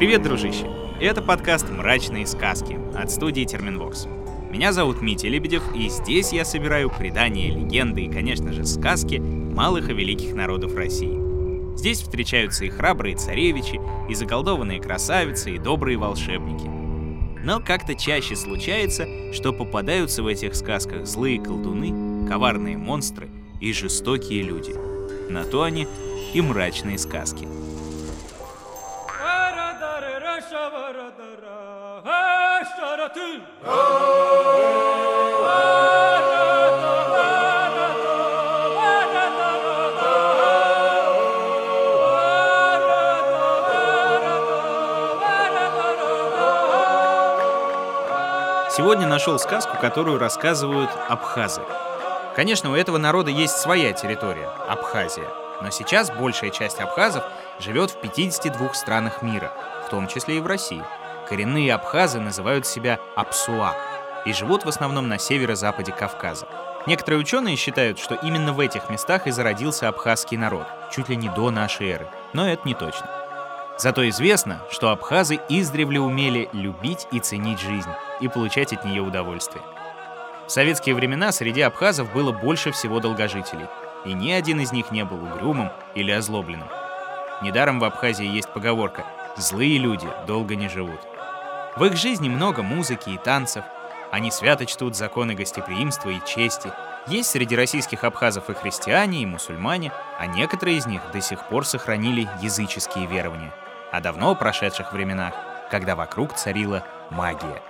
Привет, дружище! Это подкаст «Мрачные сказки» от студии Терминвокс. Меня зовут Митя Лебедев, и здесь я собираю предания, легенды и, конечно же, сказки малых и великих народов России. Здесь встречаются и храбрые царевичи, и заколдованные красавицы, и добрые волшебники. Но как-то чаще случается, что попадаются в этих сказках злые колдуны, коварные монстры и жестокие люди. На то они и мрачные сказки. Сегодня нашел сказку, которую рассказывают абхазы. Конечно, у этого народа есть своя территория — Абхазия. Но сейчас большая часть абхазов живет в 52 странах мира, в том числе и в России. Коренные абхазы называют себя Апсуа и живут в основном на северо-западе Кавказа. Некоторые ученые считают, что именно в этих местах и зародился абхазский народ, чуть ли не до нашей эры, но это не точно. Зато известно, что абхазы издревле умели любить и ценить жизнь, и получать от нее удовольствие. В советские времена среди абхазов было больше всего долгожителей, и ни один из них не был угрюмым или озлобленным. Недаром в Абхазии есть поговорка «злые люди долго не живут». В их жизни много музыки и танцев, они свято чтут законы гостеприимства и чести. Есть среди российских абхазов и христиане, и мусульмане, а некоторые из них до сих пор сохранили языческие верования. О давно прошедших временах, когда вокруг царила магия.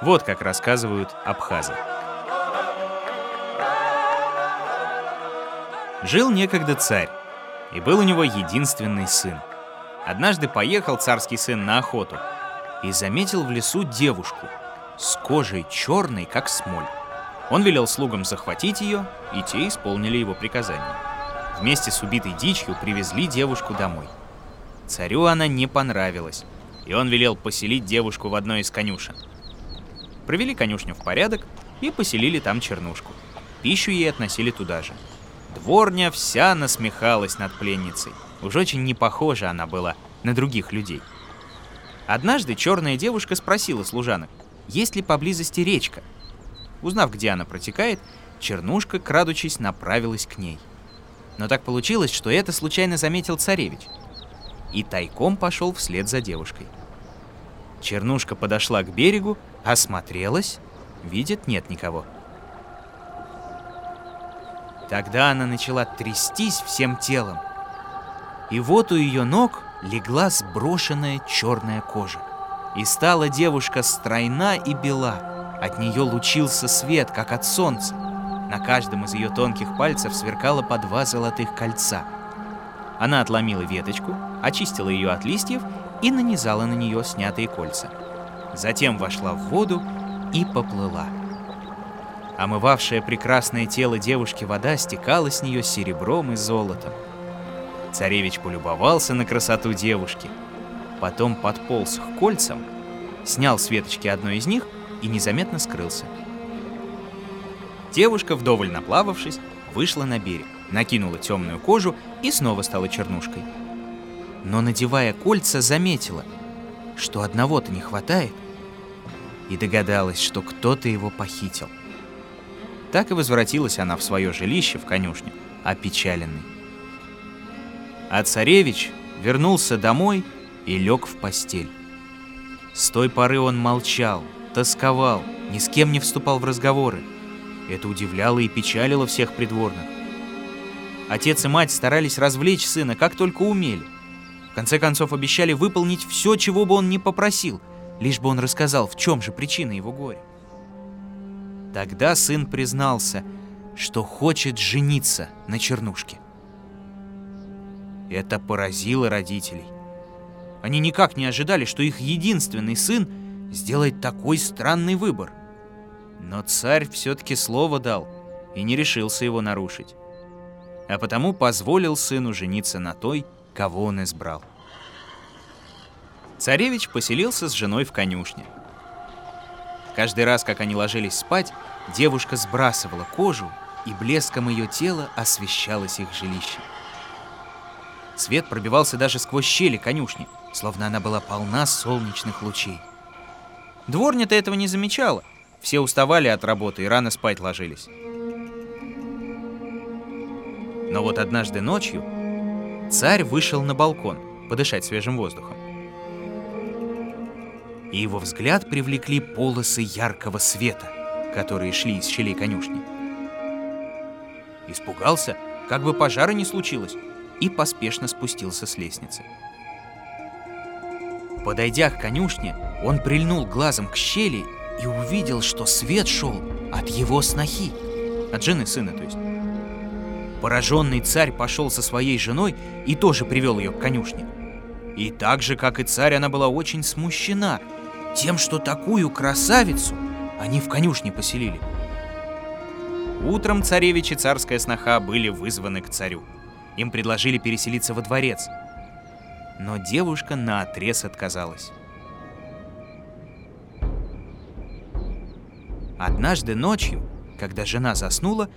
Вот как рассказывают абхазы. Жил некогда царь, и был у него единственный сын. Однажды поехал царский сын на охоту и заметил в лесу девушку с кожей черной, как смоль. Он велел слугам захватить ее, и те исполнили его приказание. Вместе с убитой дичью привезли девушку домой. Царю она не понравилась, и он велел поселить девушку в одной из конюшен. Провели конюшню в порядок и поселили там чернушку. Пищу ей относили туда же. Дворня вся насмехалась над пленницей. Уж очень не похожа она была на других людей. Однажды черная девушка спросила служанок, есть ли поблизости речка. Узнав, где она протекает, Чернушка, крадучись, направилась к ней. Но так получилось, что это случайно заметил царевич. И тайком пошел вслед за девушкой. Чернушка подошла к берегу, осмотрелась, видит, нет никого. Тогда она начала трястись всем телом. И вот у ее ног легла сброшенная черная кожа. И стала девушка стройна и бела. От нее лучился свет, как от солнца. На каждом из ее тонких пальцев сверкало по два золотых кольца. Она отломила веточку, очистила ее от листьев и нанизала на нее снятые кольца. Затем вошла в воду и поплыла. Омывавшая прекрасное тело девушки вода стекала с нее серебром и золотом. Царевич полюбовался на красоту девушки, потом подполз к кольцам, снял с веточки одной из них и незаметно скрылся. Девушка, вдоволь наплававшись, вышла на берег, накинула темную кожу и снова стала чернушкой. Но, надевая кольца, заметила, что одного-то не хватает, и догадалась, что кто-то его похитил. Так и возвратилась она в свое жилище в конюшню, опечаленный. А царевич вернулся домой и лег в постель. С той поры он молчал, тосковал, ни с кем не вступал в разговоры. Это удивляло и печалило всех придворных. Отец и мать старались развлечь сына, как только умели. В конце концов обещали выполнить все, чего бы он ни попросил, лишь бы он рассказал, в чем же причина его горя. Тогда сын признался, что хочет жениться на Чернушке. Это поразило родителей. Они никак не ожидали, что их единственный сын сделает такой странный выбор. Но царь все-таки слово дал и не решился его нарушить. А потому позволил сыну жениться на той, кого он избрал. Царевич поселился с женой в конюшне. Каждый раз, как они ложились спать, девушка сбрасывала кожу, и блеском ее тела освещалось их жилище. Свет пробивался даже сквозь щели конюшни, словно она была полна солнечных лучей. Дворня-то этого не замечала. Все уставали от работы и рано спать ложились. Но вот однажды ночью царь вышел на балкон подышать свежим воздухом. И его взгляд привлекли полосы яркого света, которые шли из щелей конюшни. Испугался, как бы пожара не случилось, и поспешно спустился с лестницы. Подойдя к конюшне, он прильнул глазом к щели и увидел, что свет шел от его снохи, от жены сына, то есть. Пораженный царь пошел со своей женой и тоже привел ее к конюшне. И так же, как и царь, она была очень смущена тем, что такую красавицу они в конюшне поселили. Утром царевич и царская сноха были вызваны к царю. Им предложили переселиться во дворец. Но девушка наотрез отказалась. Однажды ночью, когда жена заснула,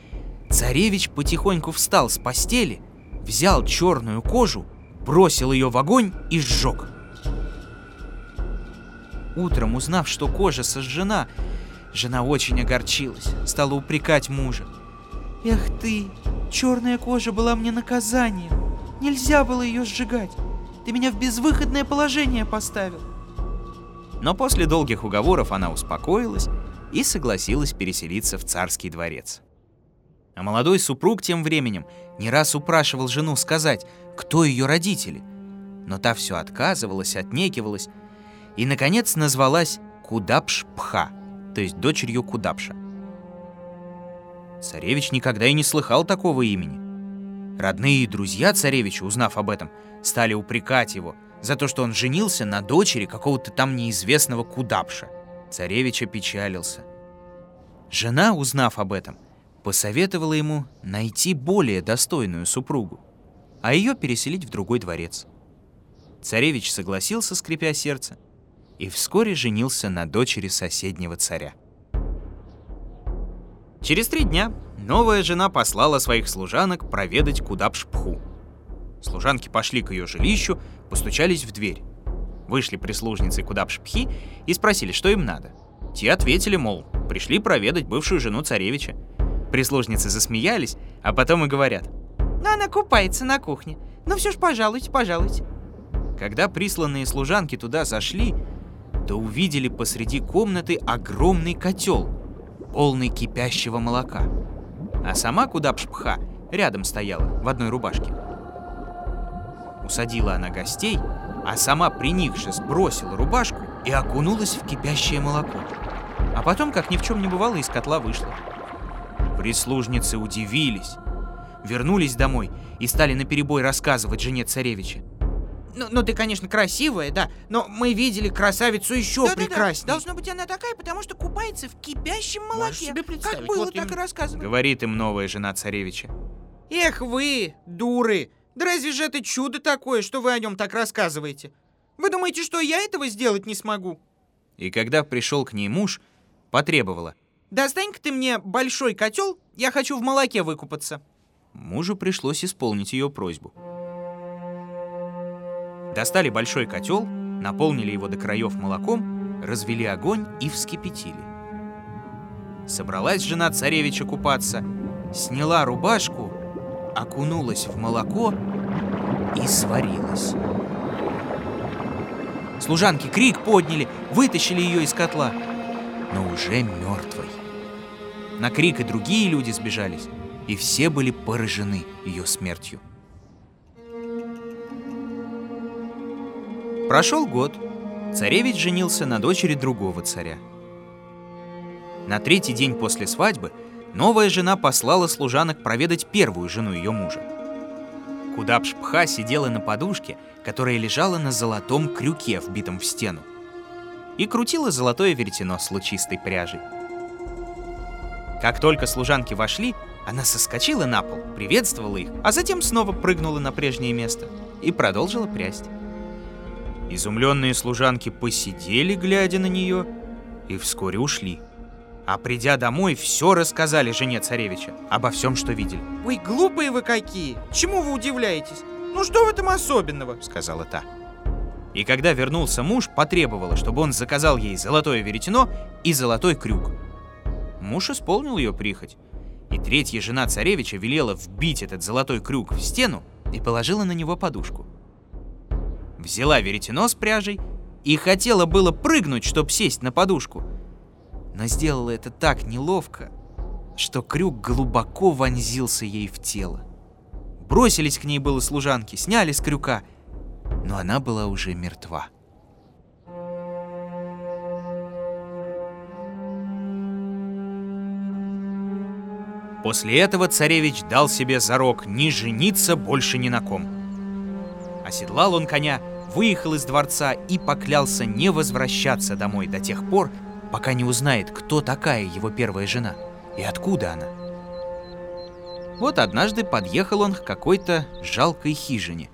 царевич потихоньку встал с постели, взял черную кожу, бросил ее в огонь и сжег. Утром, узнав, что кожа сожжена, жена очень огорчилась, стала упрекать мужа. «Эх ты, черная кожа была мне наказанием. Нельзя было ее сжигать. Ты меня в безвыходное положение поставил». Но после долгих уговоров она успокоилась и согласилась переселиться в царский дворец. А молодой супруг тем временем не раз упрашивал жену сказать, кто ее родители. Но та все отказывалась, отнекивалась и, наконец, назвалась Кудапш-Пха, то есть дочерью Кудапша. Царевич никогда и не слыхал такого имени. Родные и друзья царевича, узнав об этом, стали упрекать его за то, что он женился на дочери какого-то там неизвестного Кудапша. Царевич опечалился. Жена, узнав об этом, посоветовала ему найти более достойную супругу, а ее переселить в другой дворец. Царевич согласился, скрипя сердце, и вскоре женился на дочери соседнего царя. Через три дня новая жена послала своих служанок проведать Кудапшпху. Служанки пошли к ее жилищу, постучались в дверь. Вышли прислужницы Кудапшпхи и спросили, что им надо. Те ответили, мол, пришли проведать бывшую жену царевича. Прислужницы засмеялись, а потом и говорят. «Ну, она купается на кухне. Ну все ж, пожалуйте, пожалуйте». Когда присланные служанки туда зашли, то увидели посреди комнаты огромный котел, полный кипящего молока. А сама Кудапшпха рядом стояла, в одной рубашке. Усадила она гостей, а сама, приникшись, бросила рубашку и окунулась в кипящее молоко. А потом, как ни в чем не бывало, из котла вышла. Прислужницы удивились, вернулись домой и стали наперебой рассказывать жене царевича. Ну, ну, ты, конечно, красивая, да, но мы видели красавицу еще да, прекраснее. Да, да. Должно быть, она такая, потому что купается в кипящем молоке. Можешь себе представить. Как было, вот так им... и рассказано. Говорит им новая жена царевича. Эх вы, дуры! Да разве же это чудо такое, что вы о нем так рассказываете? Вы думаете, что я этого сделать не смогу? И когда пришел к ней муж, потребовала. Достань-ка ты мне большой котел, я хочу в молоке выкупаться. Мужу пришлось исполнить ее просьбу. Достали большой котел, наполнили его до краев молоком, развели огонь и вскипятили. Собралась жена царевича купаться, сняла рубашку окунулась в молоко и сварилась. Служанки крик подняли, вытащили ее из котла, но уже мертвой. На крик и другие люди сбежались, и все были поражены ее смертью. Прошел год. Царевич женился на дочери другого царя. На третий день после свадьбы новая жена послала служанок проведать первую жену ее мужа. Кудапшпха сидела на подушке, которая лежала на золотом крюке, вбитом в стену, и крутила золотое веретено с лучистой пряжей. Как только служанки вошли, она соскочила на пол, приветствовала их, а затем снова прыгнула на прежнее место и продолжила прясть. Изумленные служанки посидели, глядя на нее, и вскоре ушли. А придя домой, все рассказали жене царевича обо всем, что видели. Ой, глупые вы какие! Чему вы удивляетесь? Ну что в этом особенного? Сказала та. И когда вернулся муж, потребовала, чтобы он заказал ей золотое веретено и золотой крюк. Муж исполнил ее прихоть. И третья жена царевича велела вбить этот золотой крюк в стену и положила на него подушку. Взяла веретено с пряжей и хотела было прыгнуть, чтобы сесть на подушку. Но сделала это так неловко, что крюк глубоко вонзился ей в тело. Бросились к ней было служанки, сняли с крюка, но она была уже мертва. После этого царевич дал себе зарок не жениться больше ни на ком. Оседлал он коня, выехал из дворца и поклялся не возвращаться домой до тех пор, пока не узнает, кто такая его первая жена и откуда она. Вот однажды подъехал он к какой-то жалкой хижине.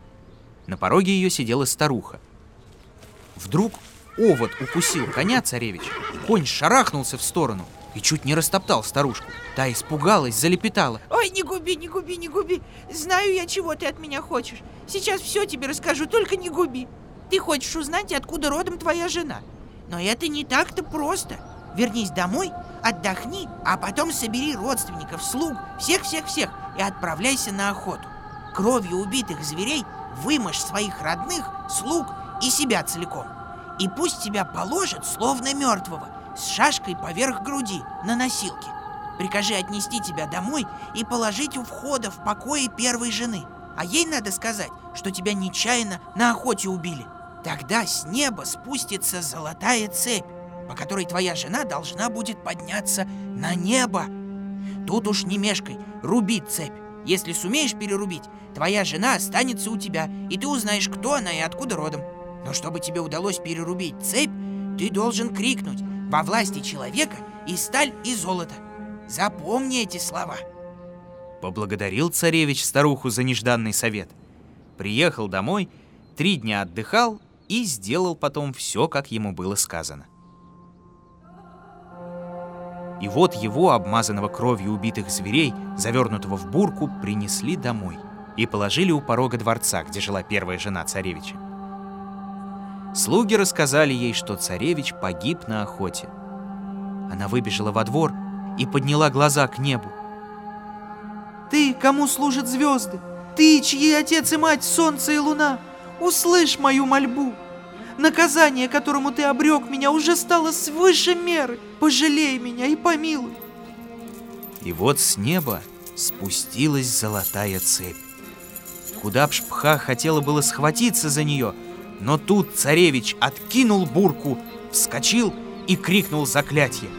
На пороге ее сидела старуха. Вдруг овод укусил коня царевич, конь шарахнулся в сторону и чуть не растоптал старушку. Та испугалась, залепетала. Ой, не губи, не губи, не губи. Знаю я, чего ты от меня хочешь. Сейчас все тебе расскажу, только не губи. Ты хочешь узнать, откуда родом твоя жена. Но это не так-то просто. Вернись домой, отдохни, а потом собери родственников, слуг, всех-всех-всех и отправляйся на охоту. Кровью убитых зверей вымажь своих родных, слуг и себя целиком. И пусть тебя положат, словно мертвого, с шашкой поверх груди, на носилке. Прикажи отнести тебя домой и положить у входа в покое первой жены. А ей надо сказать, что тебя нечаянно на охоте убили. Тогда с неба спустится золотая цепь, по которой твоя жена должна будет подняться на небо. Тут уж не мешкай, руби цепь. Если сумеешь перерубить, твоя жена останется у тебя, и ты узнаешь, кто она и откуда родом. Но чтобы тебе удалось перерубить цепь, ты должен крикнуть «Во власти человека и сталь, и золото». Запомни эти слова. Поблагодарил царевич старуху за нежданный совет. Приехал домой, три дня отдыхал и сделал потом все, как ему было сказано. И вот его, обмазанного кровью убитых зверей, завернутого в бурку, принесли домой и положили у порога дворца, где жила первая жена царевича. Слуги рассказали ей, что царевич погиб на охоте. Она выбежала во двор и подняла глаза к небу. Ты, кому служат звезды, ты, чьи отец и мать солнце и луна, услышь мою мольбу. Наказание, которому ты обрек меня, уже стало свыше меры. Пожалей меня и помилуй. И вот с неба спустилась золотая цепь. Кудапшпха хотела было схватиться за нее, но тут царевич откинул бурку, вскочил и крикнул заклятие.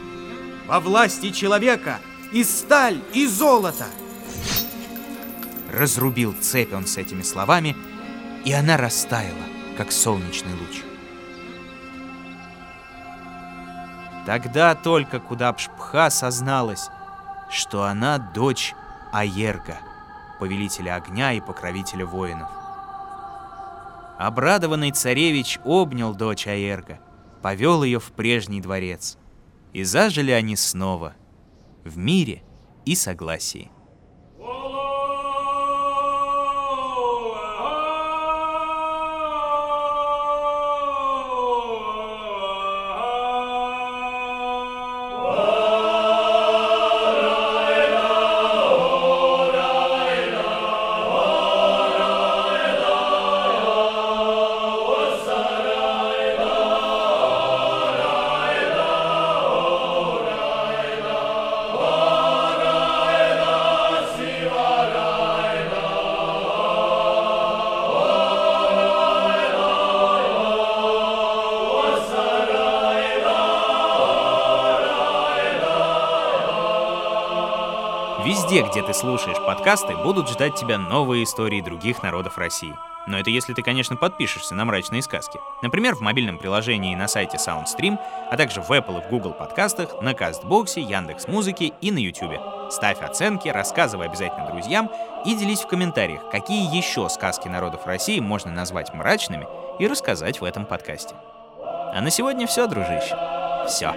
«Во власти человека и сталь, и золото!» Разрубил цепь он с этими словами, и она растаяла, как солнечный луч. Тогда только Кудапшпха созналась, что она дочь Аерга, повелителя огня и покровителя воинов. Обрадованный царевич обнял дочь Аерга, повел ее в прежний дворец, и зажили они снова в мире и согласии. Везде, где ты слушаешь подкасты, будут ждать тебя новые истории других народов России. Но это если ты, конечно, подпишешься на мрачные сказки. Например, в мобильном приложении на сайте SoundStream, а также в Apple и в Google подкастах, на Кастбоксе, Яндекс Музыке и на YouTube. Ставь оценки, рассказывай обязательно друзьям и делись в комментариях, какие еще сказки народов России можно назвать мрачными и рассказать в этом подкасте. А на сегодня все, дружище. Все.